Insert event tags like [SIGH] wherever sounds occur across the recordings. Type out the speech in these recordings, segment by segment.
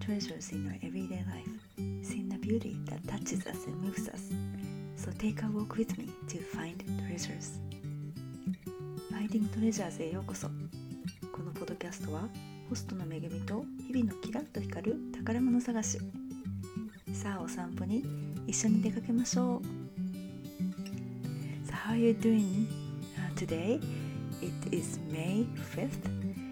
treasures in our everyday life, seeing the beauty that touches us and moves us. So take a walk with me to find treasures. Finding Treasures へようこそ。このポッドキャストは、ホストの恵みと日々のキラッと光る宝物探し。さあ、お散歩に一緒に出かけましょう。So how are you doing、today? It is May 5th.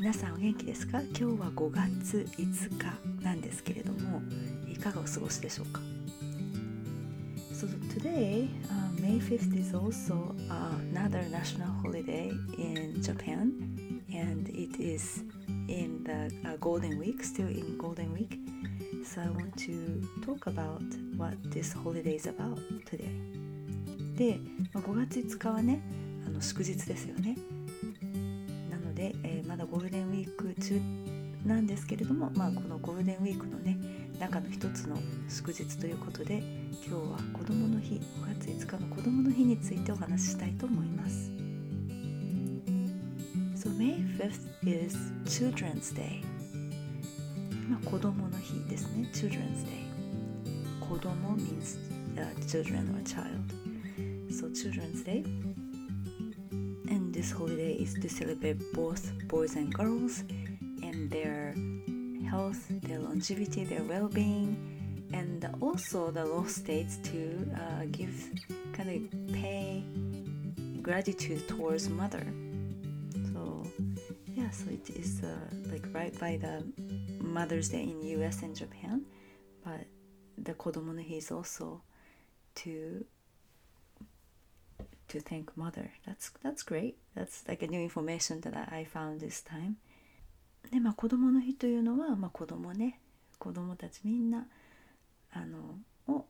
皆さんお元気ですか今日は5月5日なんですけれどもいかがお過ごしでしょうか So today, uh, May 5th is also another national holiday in Japan and it is in the uh, Golden Week, still in Golden Week. So I want to talk about what this holiday is about today. で、ま、5月5日はね、あの祝日ですよね。ィーク中なんですけれども、まあ、このゴールデンウィークのね中の一つの祝日ということで今日は子どもの日5月5日の子どもの日についてお話ししたいと思います。So May 5th is Children's Day. まあ子どもの日ですね。Children's Day. 子ども means、uh, children or child. So Children's Day this holiday is to celebrate both boys and girls and their health, their longevity, their well being, and also the law states to uh, give kind of pay gratitude towards mother. So, yeah, so it is uh, like right by the Mother's Day in US and Japan, but the Kodomo no Hi is also to to thank mother. That's that's great. That's like a new information that I found this time. でまあ子供の日というのは、まあ、子供ね子供たちみんなあのを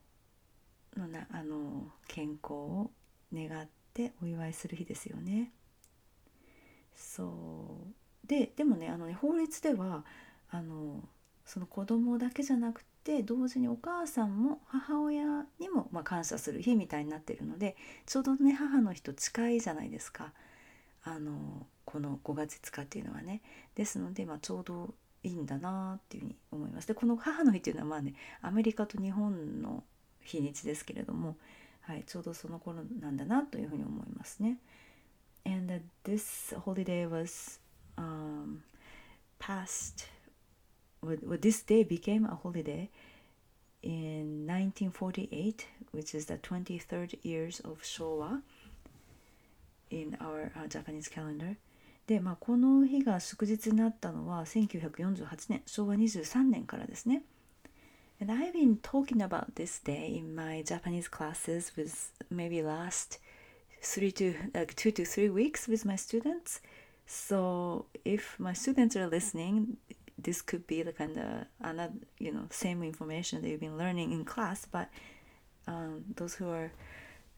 のなあの健康を願ってお祝いする日ですよね。そうででもねあのね法律ではあのその子供だけじゃなくて同時にお母さんも母親にも、まあ、感謝する日みたいになってるのでちょうどね母の日と近いじゃないですか。あのこの5月5日っていうのはね。ですので、まあ、ちょうどいいんだなっていうふうに思います。でこの母の日っていうのはまあねアメリカと日本の日にちですけれども、はい、ちょうどその頃なんだなというふうに思いますね。And this holiday was um, passed this day became a holiday in 1948, which is the 23rd years of Showa in our、uh, Japanese calendar. で、まあ、この日が祝日になったのは1948年、昭和23年からですね。And I've been talking about this day in my Japanese classes with maybe last three to like two to three weeks with my students. So if my students are listening, this could be the kind of another you know same information that you've been learning in class but um, those who are,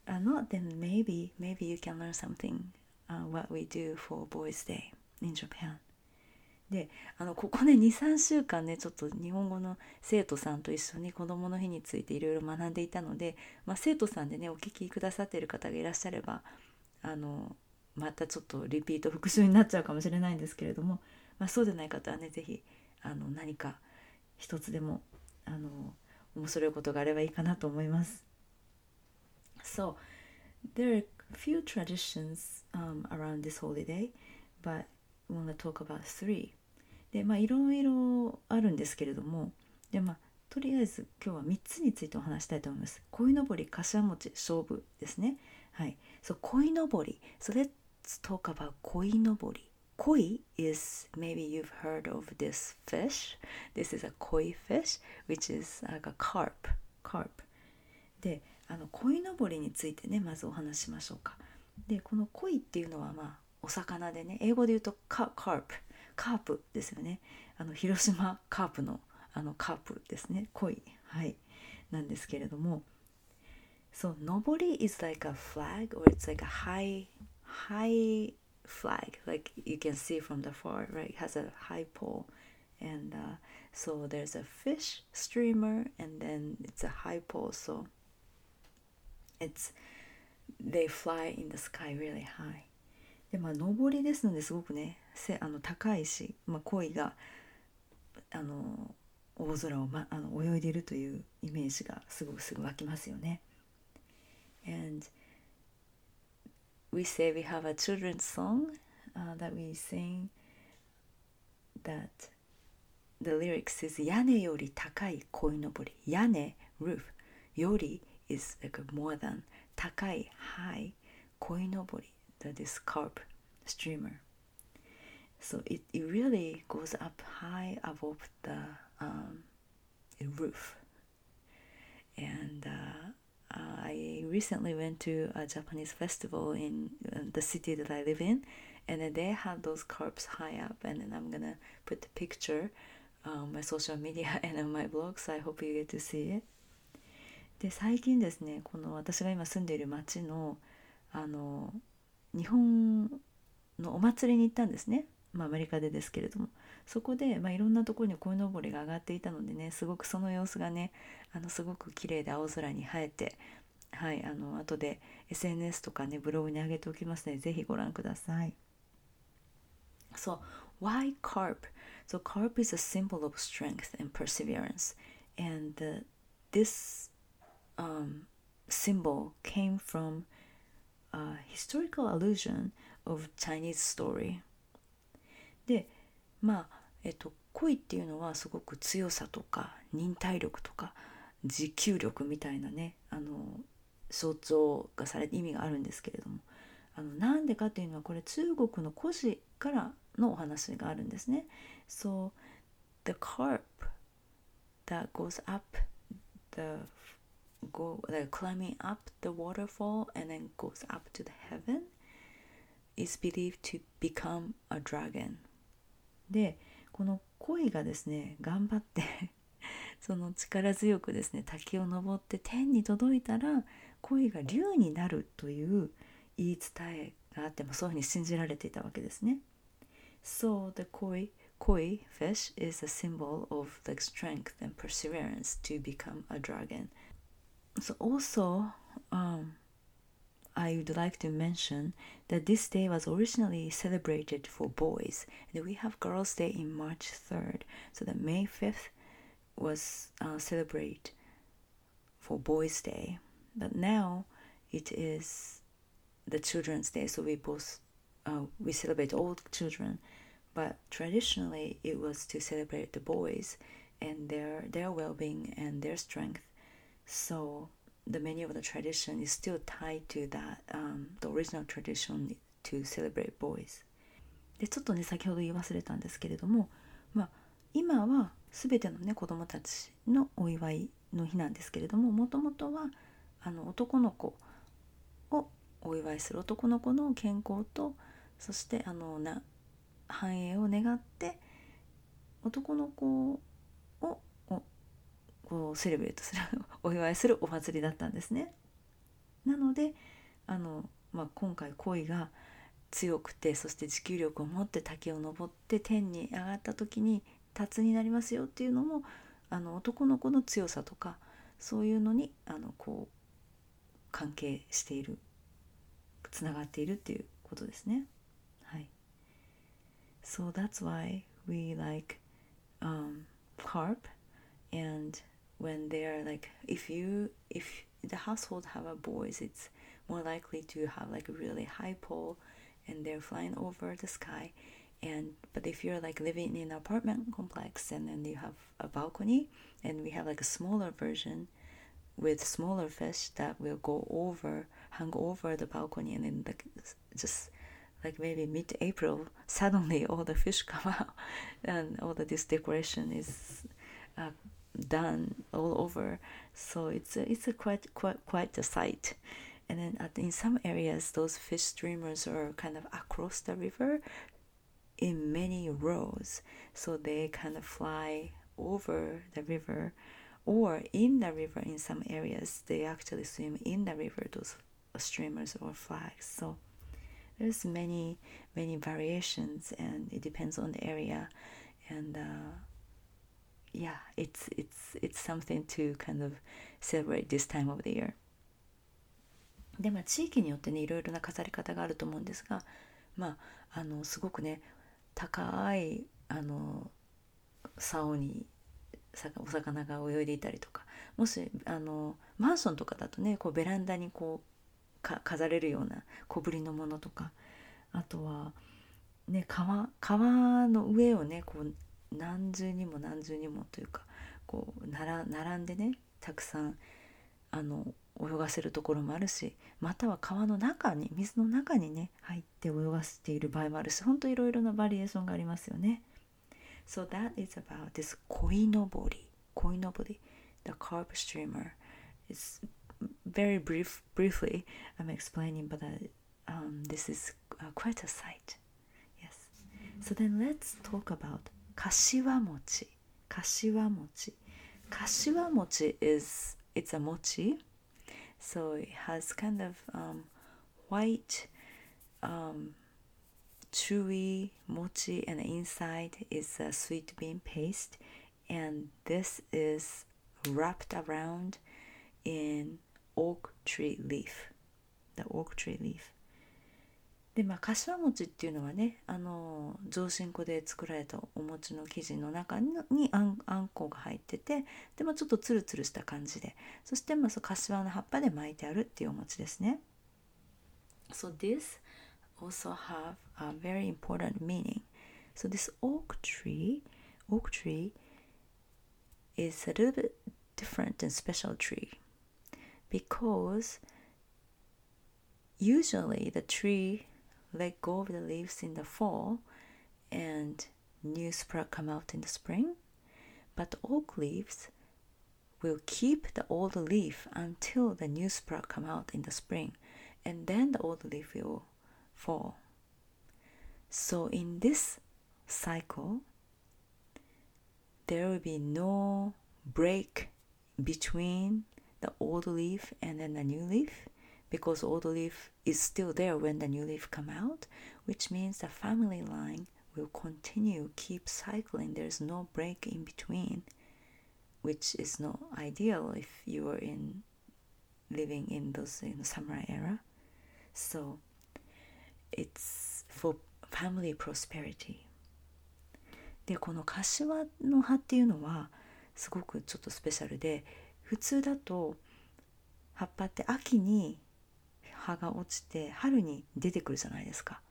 are not then maybe maybe you can learn something uh, what we do for boys day in japan であのここね23週間ねちょっと日本語の生徒さんと一緒に子どもの日についていろいろ学んでいたので、まあ、生徒さんでねお聞きくださっている方がいらっしゃればあのまたちょっとリピート復習になっちゃうかもしれないんですけれどもまあ、そうでない方はね是非あの何か一つでもあの面白いことがあればいいかなと思います。So, there are few traditions、um, around this holiday, but we want to talk about three. で、まあいろいろあるんですけれども、で、まあとりあえず今日は3つについてお話したいと思います。鯉のぼり、柏餅、勝負ですね。はい。そう、鯉のぼり。So let's talk about 鯉のぼり。Koi is maybe you've heard of this fish. This is a koi fish, which is like a carp. carp. で、あの鯉のぼりについてね、まずお話しましょうか。で、この鯉っていうのはまあお魚でね、英語で言うとカープ、カープですよね。あの広島カープのあのカープですね、鯉。はい。なんですけれども、so のぼり is like a flag or it's like a high high flag like you can see from the far right it has a high pole and uh, so there's a fish streamer and then it's a high pole so it's they fly in the sky really high でまあ上りですのですごくねせあの高いし、まあ、鯉があの大空を、ま、あの泳いでいるというイメージがすごくすぐ湧きますよね。And we say we have a children's song uh, that we sing that the lyrics is yane yori takai koi. Yane, roof. Yori is like more than. Takai, high. Koi that is carp, streamer. So it, it really goes up high above the um, roof. And uh, I recently went to a Japanese festival in the city that I live in and they had those carps high up and then I'm gonna put the picture on my social media and on my blog so I hope you get to see it で最近ですねこの私が今住んでいる町のあの日本のお祭りに行ったんですね、まあ、アメリカでですけれどもそこで、まあ、いろんなところに鯉のぼりが上がっていたのでねすごくその様子がねあのすごく綺麗で青空に映えてはいあの後で SNS とかねブログに上げておきますのでぜひご覧ください。So, why carp? So, carp is a symbol of strength and perseverance. And uh, this um, symbol came from a historical allusion of Chinese story. で、まあ、えっと、恋っていうのはすごく強さとか忍耐力とか持久力みたいなねあの象徴がされて意味があるんですけれどもあのなんでかっていうのはこれ中国の古事からのお話があるんですね。So the carp that goes up the go like climbing up the waterfall and then goes up to the heaven is believed to become a dragon でこの恋がですね頑張ってその力強くですね滝を登って天に届いたら恋が竜になるという言い伝えがあってもそういうふうに信じられていたわけですね。So the koi, koi fish is a symbol of like strength and perseverance to become a dragon. So also, um, I would like to mention that this day was originally celebrated for boys, and we have Girls' Day in March 3rd. So that May 5th was uh, for Boys' Day, but now it is the Children's Day. So we both uh, we celebrate all children, but traditionally it was to celebrate the boys and their their well-being and their strength. So the many of the tradition is still tied to that um, the original tradition to celebrate boys. でちょっとね先ほど言い忘れたんですけれども、まあ、今は全てのね子どもたちのお祝いの日なんですけれどももともとはあの男の子をお祝いする男の子の健康とそしてあのな繁栄を願って男の子をこうセレブレートするお祝いするお祭りだったんですね。なのであの、まあ、今回恋が強くてそして持久力を持って滝を登って天に上がった時に達になりますよっていうのもあの男の子の強さとかそういうのにあのこう関係しているつながっているっていうことですね。はい So that's why we like um, carp and when they're like if you if the household have a boys it's more likely to have like a really high pole and they're flying over the sky and but if you're like living in an apartment complex and then you have a balcony and we have like a smaller version with smaller fish that will go over hang over the balcony and then like just like maybe mid-April, [LAUGHS] suddenly all the fish come [LAUGHS] out, and all the this decoration is uh, done all over. So it's a, it's a quite quite quite a sight. And then at, in some areas, those fish streamers are kind of across the river in many rows, so they kind of fly over the river, or in the river. In some areas, they actually swim in the river. Those streamers or flags. So there's many many variations and it depends on the area and uh, yeah it's it's it's something to kind of celebrate this time of the year. でまあ地域によってねいろいろな飾り方があると思うんですがまああのすごくね高いあの竿にお魚が泳いでいたりとかもしあのマンションとかだとねこうベランダにこうか飾れるような小ぶりのものとかあとは、ね、川川の上をねこう何重にも何重にもというかこう並んでねたくさんあの泳がせるところもあるしまたは川の中に水の中にね入って泳がせている場合もあるしほんといろいろなバリエーションがありますよね。So that is about this 鯉のぼり鯉のぼり the carp streamer is very brief briefly I'm explaining but uh, um, this is uh, quite a sight yes so then let's talk about Kashiwa mochi. Kashiwa mochi. Kashiwa mochi is it's a mochi, so it has kind of um, white, um, chewy mochi, and inside is a sweet bean paste, and this is wrapped around in oak tree leaf, the oak tree leaf. でまあ柏餅っていうのはねあの上新粉で作られたお餅の生地の中にあんあんこが入っててで、まあ、ちょっとツルツルした感じでそしてまあそ柏の葉っぱで巻いてあるっていうお餅ですね。So this also have a very important meaning. So this oak tree, oak tree is a little bit different than special tree because usually the tree let go of the leaves in the fall and new sprout come out in the spring. But oak leaves will keep the old leaf until the new sprout come out in the spring and then the old leaf will fall. So in this cycle there will be no break between the old leaf and then the new leaf because old leaf is still there when the new leaf come out which means the family line will continue keep cycling there's no break in between which is not ideal if you are in living in those in the samurai era so it's for family prosperity でこの柏の葉っていうのはすごくちょっとスペシャルで普通だと葉っぱって秋に 葉が落ちて春に出てくるじゃないですか。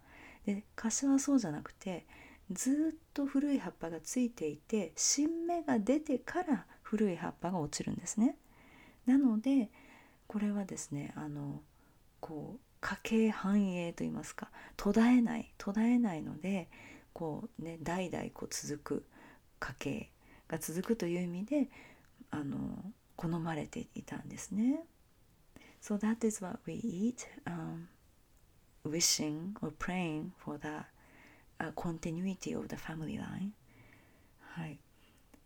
で柏はそうじゃなくてずっと古い葉っぱがついていて新芽が出てから古い葉っぱが落ちるんですね。なのでこれはですねあのこう家計繁栄と言いますか途絶えない途絶えないのでこうね代々こう続く家系が続くという意味であの好まれていたんですね。So that is what we eat, um, wishing or praying for the uh, continuity of the family line. はい。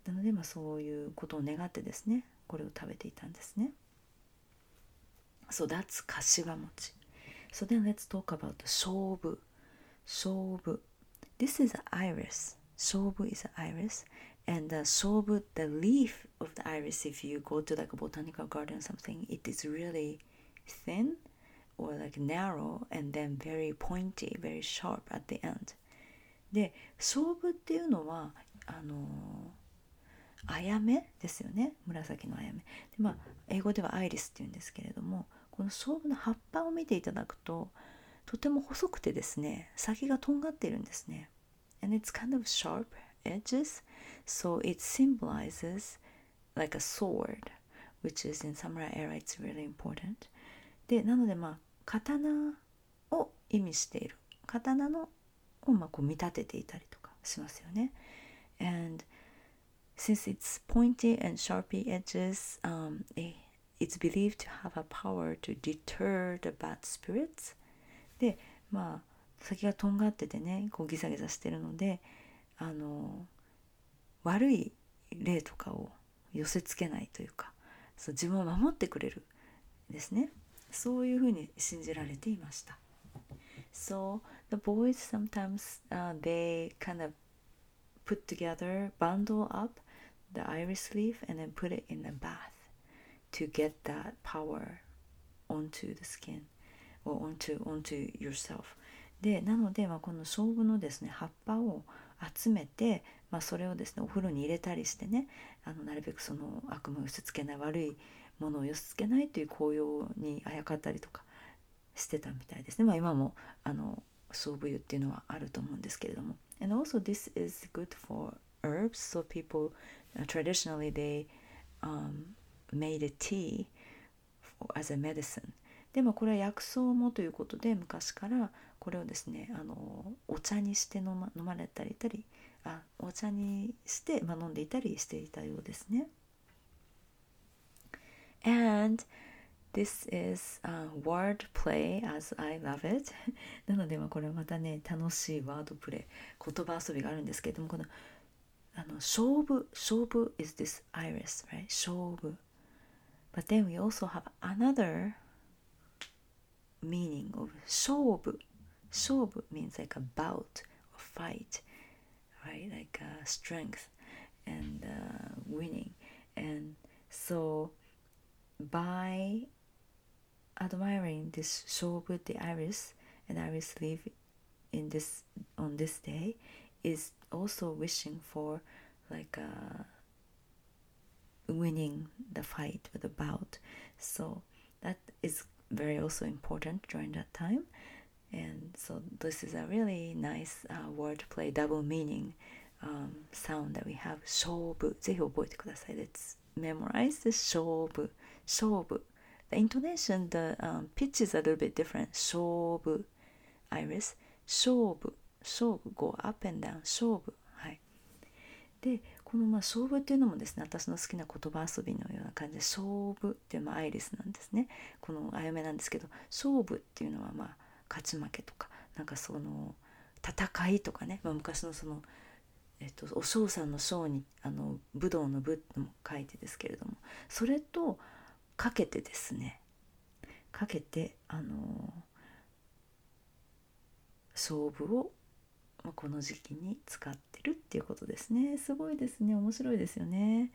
なので、まあ、そういうことを願ってですね、これを食べていたんですね。So that's 柏餅。So then let's talk about the 勝負。勝負。This is iris. 勝負 is iris. And the 勝負, the leaf of the iris, if you go to like a botanical garden or something, it is really thin or like narrow and then very pointy, very sharp at the end. で、勝負っていうのは、あのあやめですよね。紫のあやめ。で、まあ、英語ではアイリスっていうんですけれども、この勝負の葉っぱを見ていただくと、とても細くてですね、先がとんがっているんですね。And it's kind of sharp edges, so it symbolizes like a sword, which is in samurai era, it's really important. で、なのでまあ、刀を意味している。刀のをまあこう見立てていたりとかしますよね。And since it's pointy and sharpy edges, um, it's believed to have a power to deter the bad spirits. で、まあ、先がとんがっててねこうギザギザしてるのであの悪い霊とかを寄せつけないというかそう自分を守ってくれるですねそういうふうに信じられていました So the boys sometimes、uh, they kind of put together bundle up the iris leaf and then put it in a bath to get that power onto the skin or onto onto yourself でなので、まあ、この勝負のですね葉っぱを集めてまあ、それをですねお風呂に入れたりしてねあのなるべくその悪夢を寄せつけない悪いものを寄せつけないという紅葉にあやかったりとかしてたみたいですね、まあ、今もあの総武湯っていうのはあると思うんですけれども。And also this is good for herbs. So people uh, traditionally they um, made a tea for, as a medicine. でもこれは薬草もということで昔からこれをですねあのお茶にして飲ま飲まれたりたりあお茶にして、まあ、飲んでいたりしていたようですね。And this is a word play as I love it なのでまあこれまたね楽しいワードプレイ言葉遊びがあるんですけれどもこのあの勝負勝負 is this iris right 勝負 but then we also have another meaning of 勝負勝負 means like a bout or fight right? Like uh, strength and uh, winning. And so by admiring this shobu the iris and iris leaf in this on this day is also wishing for like uh, winning the fight or the bout. So that is very also important during that time so this is a really nice uh, word play double meaning um, sound that we have 勝負ぜひ覚えてください let's memorize this 勝負勝負 the intonation the um, pitch is a little bit different 勝負 iris 勝負勝負 go up and down 勝負はいでこのまあ勝負っていうのもですね私の好きな言葉遊びのような感じで勝負っていうまあアイリスなんですねこのあやめなんですけど勝負っていうのはまあ勝ち負けとかなんかその戦いとかね、まあ、昔のその、えっと、お尚さんの章にあの武道の武も書いてですけれどもそれとかけてですねかけてあの勝負をこの時期に使ってるっていうことですね。すごいですね。面白いですよね。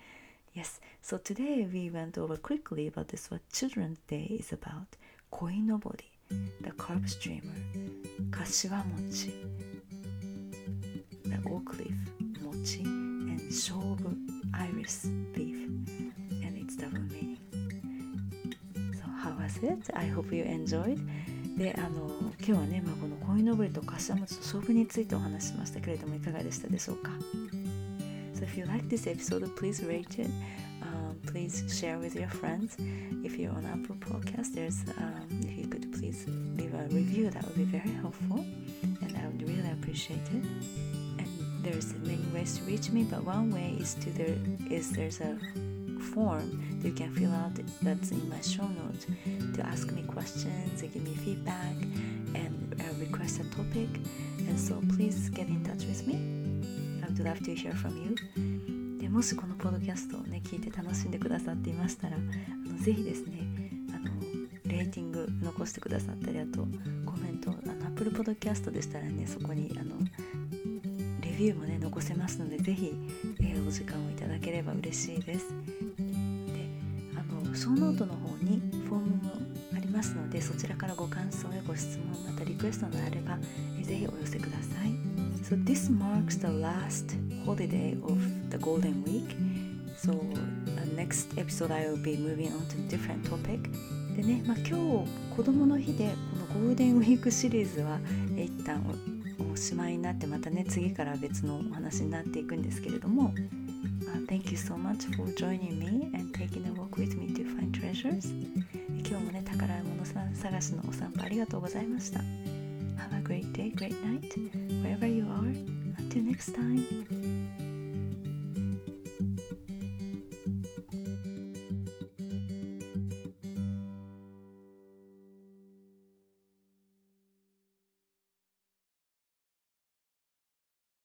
Yes, so today we went over quickly about this what Children's Day is about. 鯉のぼり。the carp streamer 柏餅 the oak leaf 餅 and 勝負 iris leaf and it's double meaning so how was it? I hope you enjoyed であの今日はね、まあ、この鯉のぼりと柏餅と勝負についてお話ししましたけれどもいかがでしたでしょうか So if you like this episode, please rate it. Um, please share with your friends. If you're on Apple Podcast, there's um, if you could please leave a review, that would be very helpful, and I would really appreciate it. And there's many ways to reach me, but one way is to there is there's a form that you can fill out that's in my show notes to ask me questions, give me feedback, and uh, request a topic. And so please get in touch with me. I would love to hear from you. でもしこのポッドキャストをね聞いて楽しんでくださっていましたらあのぜひですねあの レーティング残してくださったりあとコメントあの Apple Podcast でしたらねそこにあのレビューもね残せますのでぜひ、えー、お時間をいただければ嬉しいですであのショーノートの方にフォームもありますのでそちらからご感想やご質問またリクエストがあれば、えー、ぜひお寄せください So this marks the last holiday of the Golden Week. So the next episode I will be moving on to a different topic. でね、まあ、今日子供の日でこのゴールデンウィークシリーズは一旦おしまいになってまたね次から別のお話になっていくんですけれども、uh, Thank you so much for joining me and taking a walk with me to find treasures 今日もね宝物探しのお散歩ありがとうございました Have a great day, great night, wherever you are. Until next time.